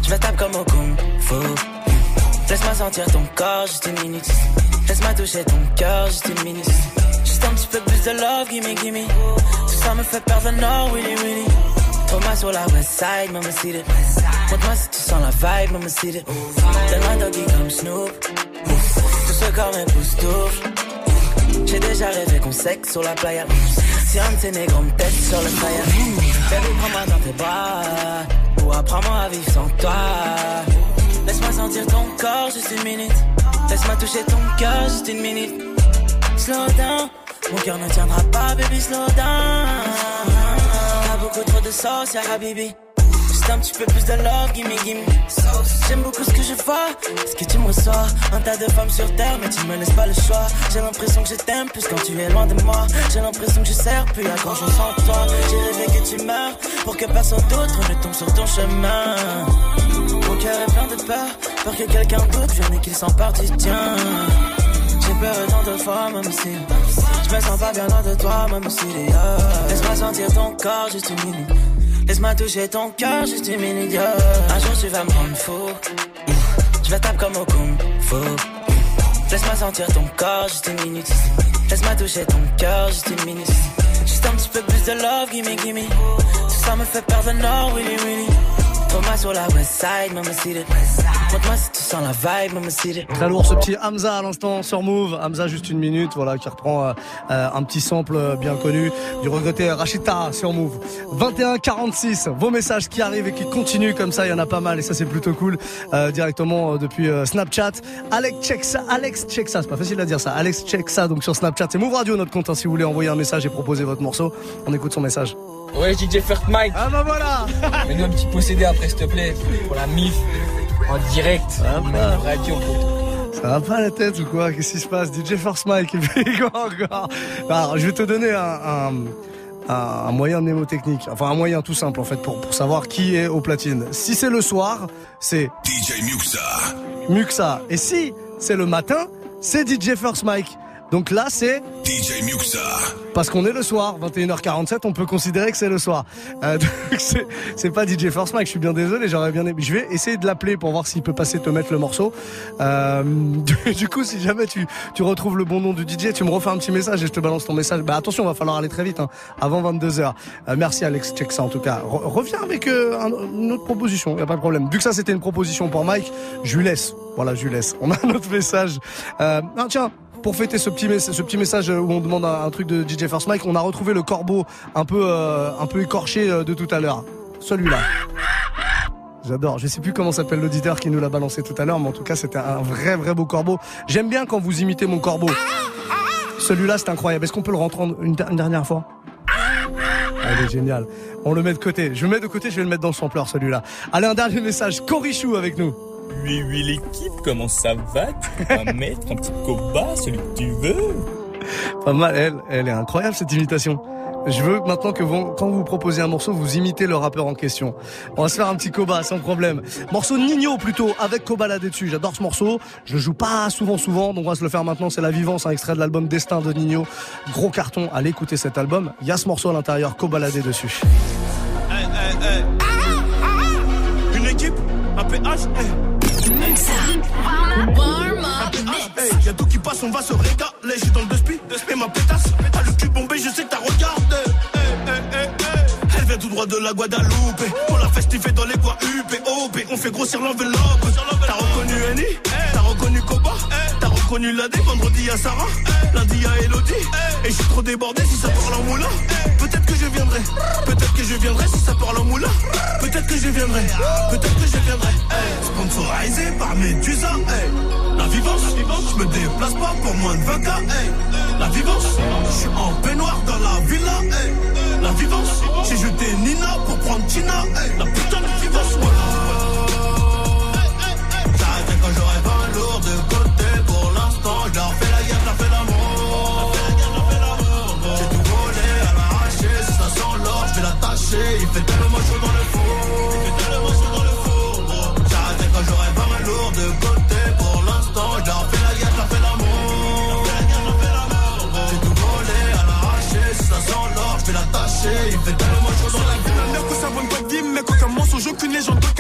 Je vais taper comme au kung fu. Laisse-moi sentir ton corps juste une minute. Laisse-moi toucher ton cœur juste une minute. Juste un petit peu plus de love, gimme, gimme. Tout ça me fait perdre le nord, willy, willy. Trouve-moi sur la west side, maman city. Montre-moi si tu sens la vibe, maman city. Donne-moi doggy comme Snoop. Tout ce corps m'époustoufle. J'ai déjà rêvé qu'on sexe sur la playa. Si un de ces négros me teste sur le fire. Baby, prends-moi dans tes bras. Ou apprends-moi à vivre sans toi. Laisse-moi sentir ton corps juste une minute. Laisse-moi toucher ton cœur juste une minute. Slow down, mon cœur ne tiendra pas, baby, slow down. T'as beaucoup trop de sauce, ya habibi. Un petit peu plus de love, gimme, gimme. J'aime beaucoup ce que je vois, ce que tu me reçois. Un tas de femmes sur terre, mais tu me laisses pas le choix. J'ai l'impression que je t'aime plus quand tu es loin de moi. J'ai l'impression que je sers plus grand chose sans toi. J'ai rêvé que tu meurs pour que personne d'autre ne tombe sur ton chemin. Mon cœur est plein de peur, peur que quelqu'un d'autre vienne et qu'il s'empare du tien. J'ai peur tant de fois, même si je me sens pas bien loin de toi, même si Laisse-moi sentir ton corps juste une minute. Laisse-moi toucher ton cœur juste une minute. Un jour tu vas me rendre fou. Je vais taper comme au kung fu. Laisse-moi sentir ton corps juste une minute. Laisse-moi toucher ton cœur juste une minute. Juste un petit peu plus de love, gimme, gimme. Tout ça me fait perdre le nord, really, really. Trouve-moi sur la west side, maman city. Montre-moi si tu sens la vibe, maman city. Très lourd ce petit Hamza à l'instant sur Move. Hamza juste une minute, voilà, qui reprend euh, euh, un petit sample euh, bien connu du regretté Rachita sur Move. 21-46, vos messages qui arrivent et qui continuent comme ça, il y en a pas mal et ça c'est plutôt cool. Euh, directement depuis euh, Snapchat. Alex check ça, Alex check ça, c'est pas facile à dire ça. Alex check ça donc sur Snapchat. C'est Move Radio notre compte hein, si vous voulez envoyer un message et proposer votre morceau. On écoute son message. Ouais, DJ First Mike. Ah bah voilà Mets-nous un petit possédé après, s'il te plaît, pour la MIF, en direct. Ah bah. radio, Ça va pas la tête ou quoi? Qu'est-ce qui se passe? DJ Force Mike et puis quoi encore? Alors, je vais te donner un, un, un- un moyen mnémotechnique, enfin un moyen tout simple en fait pour, pour savoir qui est au platine. Si c'est le soir, c'est DJ Muxa. Muxa. Et si c'est le matin, c'est DJ First Mike. Donc là, c'est DJ Muxa. parce qu'on est le soir, 21h47, on peut considérer que c'est le soir. Euh, donc c'est, c'est pas DJ First Mike, je suis bien désolé, j'aurais bien aimé. Je vais essayer de l'appeler pour voir s'il peut passer te mettre le morceau. Euh, du, coup, si jamais tu, tu retrouves le bon nom du DJ, tu me refais un petit message et je te balance ton message. Bah attention, va falloir aller très vite, hein, avant 22h. Euh, merci Alex, check ça en tout cas. Re- reviens avec euh, un- une autre proposition, y a pas de problème. Vu que ça c'était une proposition pour Mike, je lui laisse. Voilà, je lui laisse. On a un autre message. Euh, non, tiens, pour fêter ce petit, ce petit message où on demande un, truc de DJ First Mike, on a retrouvé le corbeau un peu, euh, un peu écorché euh, de tout à l'heure. Celui-là. J'adore. Je sais plus comment s'appelle l'auditeur qui nous l'a balancé tout à l'heure, mais en tout cas, c'était un vrai, vrai beau corbeau. J'aime bien quand vous imitez mon corbeau. Celui-là, c'est incroyable. Est-ce qu'on peut le rentrer une, une dernière fois? Elle est géniale. On le met de côté. Je le mets de côté, je vais le mettre dans le sampleur, celui-là. Allez, un dernier message. Corichou avec nous. Oui, oui, l'équipe, comment ça va? Tu vas mettre un petit coba, celui que tu veux? Pas mal, elle, elle est incroyable cette imitation. Je veux maintenant que vous, quand vous proposez un morceau, vous imitez le rappeur en question. On va se faire un petit coba sans problème. Morceau de Nino plutôt, avec Cobaladé dessus. J'adore ce morceau. Je le joue pas souvent souvent, donc on va se le faire maintenant. C'est La Vivance, un extrait de l'album Destin de Nino. Gros carton, allez écouter cet album. Il y a ce morceau à l'intérieur, Cobaladé dessus. Hey, hey, hey. Une équipe, un PH, on va se régaler. J'suis dans le deux spi, et ma pétasse. T'as le cul bombé, je sais que t'as regardé. Elle vient tout droit de la Guadeloupe. On l'a festivé dans les coins UP, OP. On fait grossir l'enveloppe. T'as reconnu Annie, t'as reconnu Koba, t'as reconnu Ladé. Vendredi à Sarah, lundi à Elodie. Et je suis trop débordé si ça parle en moulin. Peut-être que je viendrai, peut-être que je viendrai si ça parle en moulin. Peut-être que je viendrai, peut-être que je viendrai. Sponsorisé par Medusa, hey. Me déplace pas pour moins de 20 k hey. La vivance, je suis en peignoir dans la villa. La vivance, j'ai jeté Nina pour prendre Tina. La putain de vivance, voilà.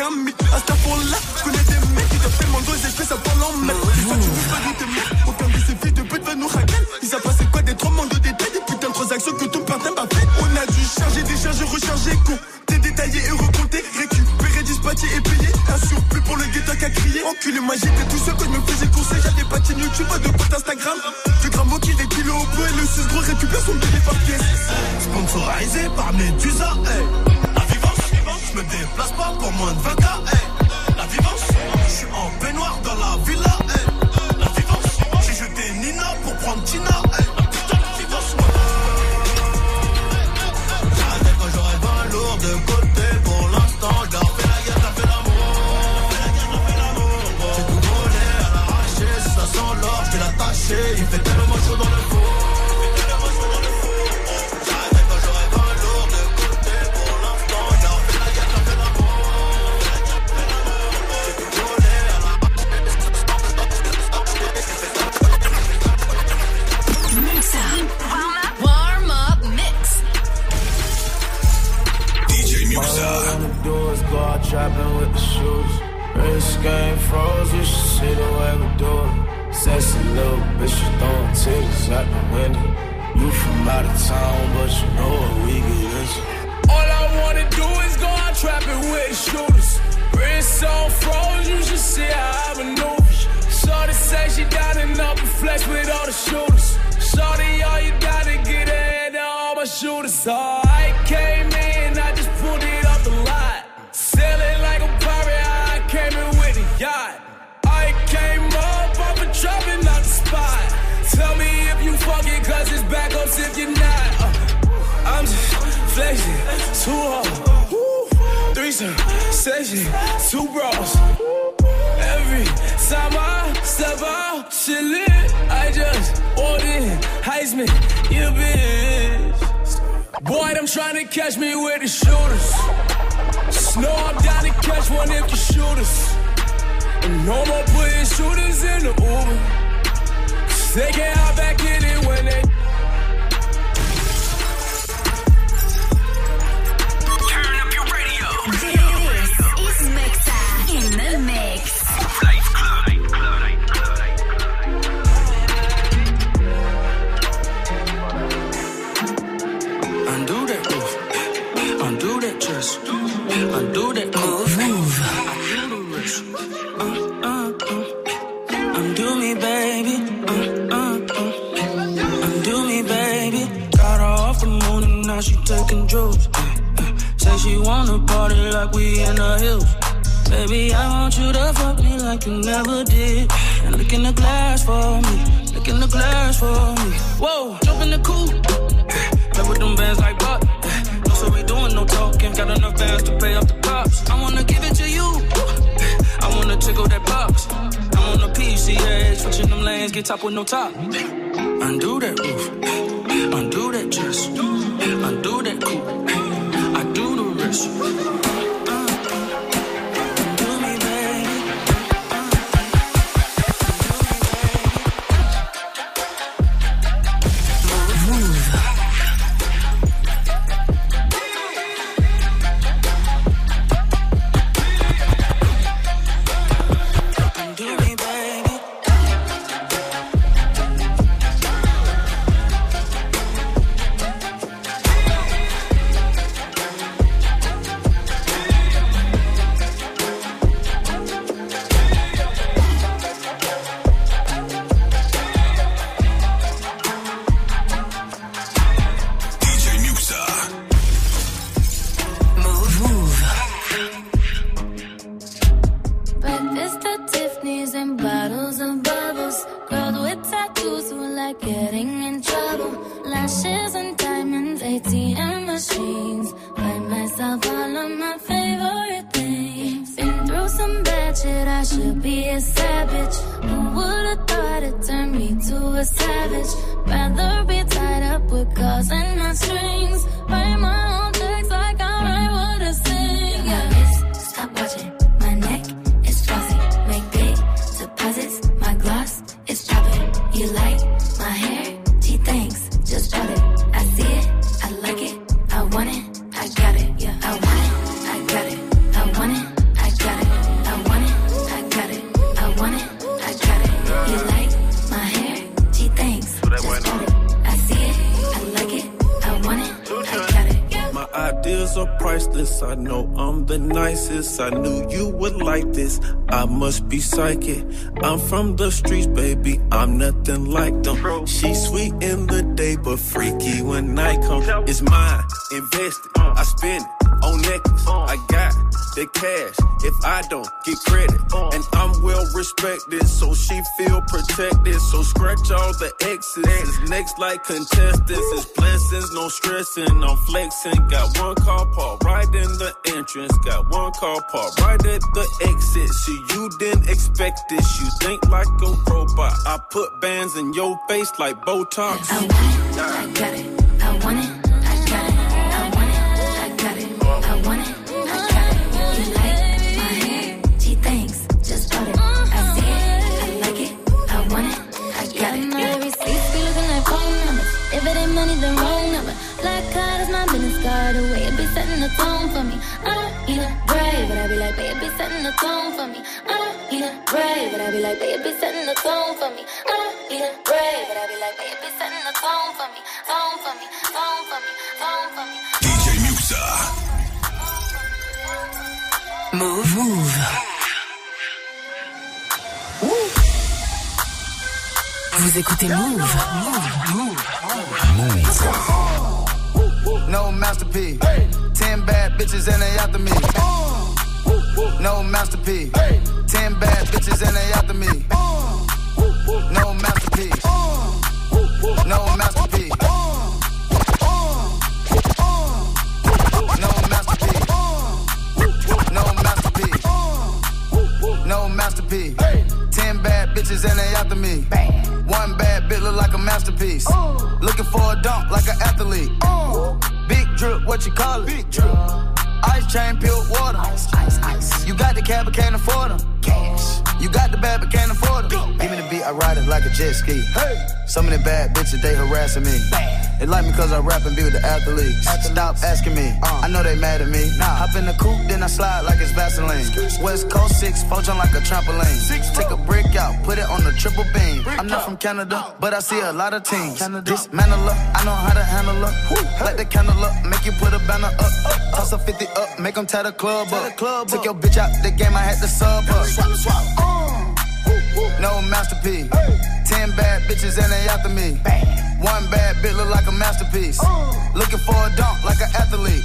Aucun mythe. À ce pour là, je connais des mecs qui doivent tellement doser, je fais ça pour l'en mettre. Et ça, tu veux pas douter, mec. Aucun de ces filles de pute va nous hacker. Ils savent pas c'est quoi des trop de détails, des putains de transactions que ton partenaire m'a fait. On a dû charger, décharger, recharger, con. T'es détaillé et recompté, récupérer, dispatcher et payer. Un surplus pour le ghetto qui a crié. Enculé, moi j'étais tout seul quand je me faisais courser. J'avais pas de YouTube, pas de compte Instagram. Vu grammo qui les kilos au bout et le 6 gros récupère son bébé par pièce. Sponsorisé par Medusa, hey. Déplace pas trapping with the shoes. Wrist game froze, you should see the way we do it. Sexy little bitch, you throwing titties out the window. You from out of town, but you know what we get into. All I wanna do is go out trapping with the shooters. Wrist on froze, you should see how I maneuver. Shorty say she down and up and flex with all the shooters. Shorty, all you gotta get ahead of all my shooters. Oh, I came too hard. Woo. Threesome, session, two bras. Every time I step out, shit lit. I just in, Heisman, you bitch. Boy, them trying to catch me with the shooters. Snow, I'm down to catch one if you shoot us. And no more putting shooters in the Uber. 'Cause they can't hop back in it when they. This is Muxxa in the mix. Undo that move. Undo me, baby. Undo me, baby. Got her off the moon and now taking drugs. Say she wanna party like we in the hills. Baby, I want you to fuck me like you never did. And look in the glass for me. Look in the glass for me. Whoa, jump in the coupe. Play with them bands like Buck. No, so we doing no talking. Got enough bands to pay up the cops. I wanna give it to you. I wanna tickle that box. I'm on the PCH, switching them lanes, get top with no top. Undo that roof. Undo that dress. Undo that coupe. Do You like my hair? Gee, thanks. Just bought it. I see it. I like it. I want it. I got it. Yeah, I want it. I got it. I want it. I got it. I want it. I got it. I want it. I got it. You like my hair? Gee, thanks. Just bought it. I see it. I like it. I want it. I got it. Yeah. My ideas are priceless. I know I'm the nicest. I knew you would like this. I must be psychic. I'm from the streets, baby. I'm nothing like them. She's sweet in the day, but freaky when night comes. It's mine, invested. Uh. I spend it. on necklace. Uh. I got the cash if I don't get credit. And I'm well respected, so she feel protected. So scratch all the. It's next like contestants. It's blessings, no stressing. I'm flexing. Got one car parked right in the entrance. Got one car parked right at the exit. See, you didn't expect this. You think like a robot. I put bands in your face like Botox. I I got it. The tone for me. I don't need a brave, but I be like, babe, it be setting the tone for me. I don't need a brave, but I be like, babe, it be setting the tone for me. I don't need a brave, but I be like, babe, it be setting the tone for me. Tone for me, tone for me, tone for me. DJ Muxa. Move. Move. Vous écoutez Move. Move. Move. No masterpiece. Ten bad bitches and they after me. No masterpiece. Ten bad bitches and they after me. No masterpiece. No masterpiece. No masterpiece. No masterpiece. No. Ten bad bitches and they after me. One bad bitch look like a masterpiece. Looking for a dunk like an athlete. Big drip, what you call it? Big drip. Uh, ice chain, pure water. Ice, ice, ice. You got the cab, but can't afford them. Cash. You got the bad, but can't afford them. Give me the beat, I ride it like a jet ski. Hey. Some of the bad bitches, they harassing me. They like me cause I rap and be with the athletes. Stop asking me, I know they mad at me. Hop in the coupe, then I slide like it's Vaseline. West Coast 6, poach on like a trampoline. Take a brick out, put it on the triple beam. I'm not from Canada, but I see a lot of teams. Dismantle her, I know how to handle her. Light the candle up, make you put a banner up. Toss a 50 up, make them tie the club up. Took your bitch out the game, I had to sub her. Swap, swap. No masterpiece. Ten bad bitches and they after me. One bad bitch look like a masterpiece. Looking for a dunk like an athlete.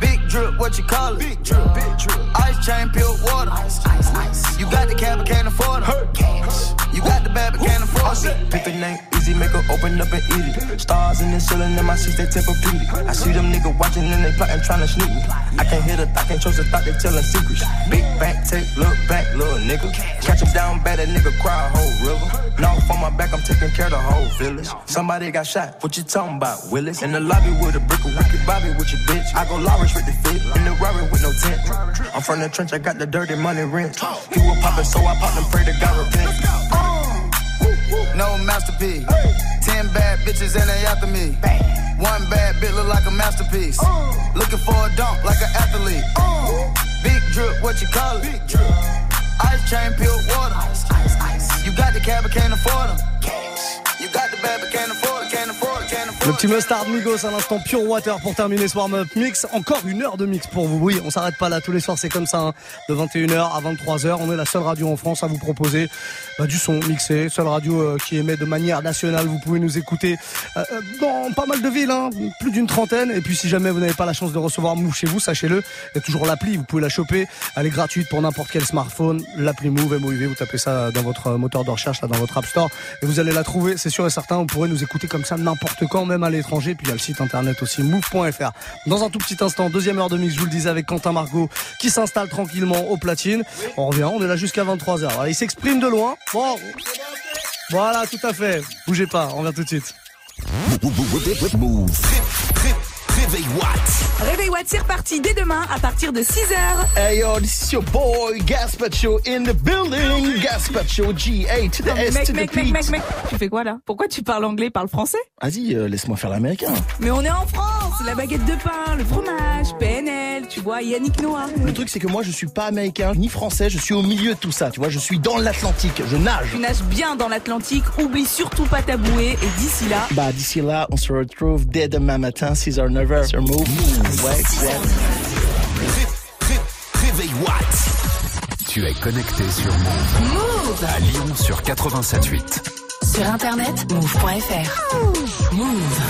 Big drip, what you call it? Big drip, big uh, drip. Ice chain, pure water. Ice, ice, ice. You got the cab, but can't afford it. Cash. You got the bad, but can't afford it. Pick the name easy, make her open up and eat it. Stars in the ceiling in my seats, they Tempur-Pedic. I see them niggas watching and they plotting, trying to sneak me. I can't hear the thought, can't trust the thought, they telling secrets. Big back, take, look back, little nigga. Catch him down bad, that nigga cry a whole river. Knock on my back, I'm taking care of the whole village. Somebody got shot, what you talking about, Willis? In the lobby with a brick, wicked Bobby with your bitch. I go Lawrence with the fit, in the Rari with no tent. I'm from the trench, I got the dirty money rent. He was so I popped and pray to God repent. No masterpiece. Ten bad bitches and they after me. One bad bitch look like a masterpiece. Looking for a dunk like an athlete. Big drip, what you call it? Big drip. Ice chain, pure water. Ice, ice, ice. You got the cab, but can't afford them. You got the bad, but can't afford it, Le petit Mustard Migos à l'instant Pure Water pour terminer ce warm-up mix. Encore une heure de mix pour vous. Oui, on s'arrête pas là. Tous les soirs, c'est comme ça. hein. De 21h à 23h, on est la seule radio en France à vous proposer bah, du son mixé. Seule radio euh, qui émet de manière nationale. Vous pouvez nous écouter euh, euh, dans pas mal de villes, hein, plus d'une trentaine. Et puis, si jamais vous n'avez pas la chance de recevoir Move chez vous, sachez-le, il y a toujours l'appli. Vous pouvez la choper. Elle est gratuite pour n'importe quel smartphone. L'appli Move, MOUV, vous tapez ça dans votre moteur de recherche, là, dans votre App Store, et vous allez la trouver. C'est sûr et certain. Vous pourrez nous écouter comme ça n'importe quand, même à l'étranger. Puis il y a le site internet aussi, move.fr. Dans un tout petit instant, deuxième heure de mix, je vous le disais, avec Quentin Margot, qui s'installe tranquillement au platine. On revient, on est là jusqu'à 23h. Voilà, il s'exprime de loin. Bon. Voilà, tout à fait. Bougez pas, on revient tout de suite. Réveil Watt. Réveil Watt, c'est reparti dès demain à partir de 6h. Hey yo, this is your boy Gaspacho in the building. Gaspacho G8 to the S mec, to mec, mec, mec, mec, tu fais quoi là? Pourquoi tu parles anglais, parle français? Vas-y, euh, laisse-moi faire l'américain. Mais on est en France, la baguette de pain, le fromage, PNL, tu vois, Yannick Noah. Le truc, c'est que moi, je suis pas américain ni français, je suis au milieu de tout ça, tu vois, je suis dans l'Atlantique, je nage. Tu nages bien dans l'Atlantique, oublie surtout pas ta bouée et d'ici là, Bah, d'ici là, on se retrouve dès demain matin, 6h, 9h, sur Move. Ouais, ouais. Réveil Watt. Tu es connecté sur Move. Move À Lyon sur 87.8. sur internet, move.fr. Move.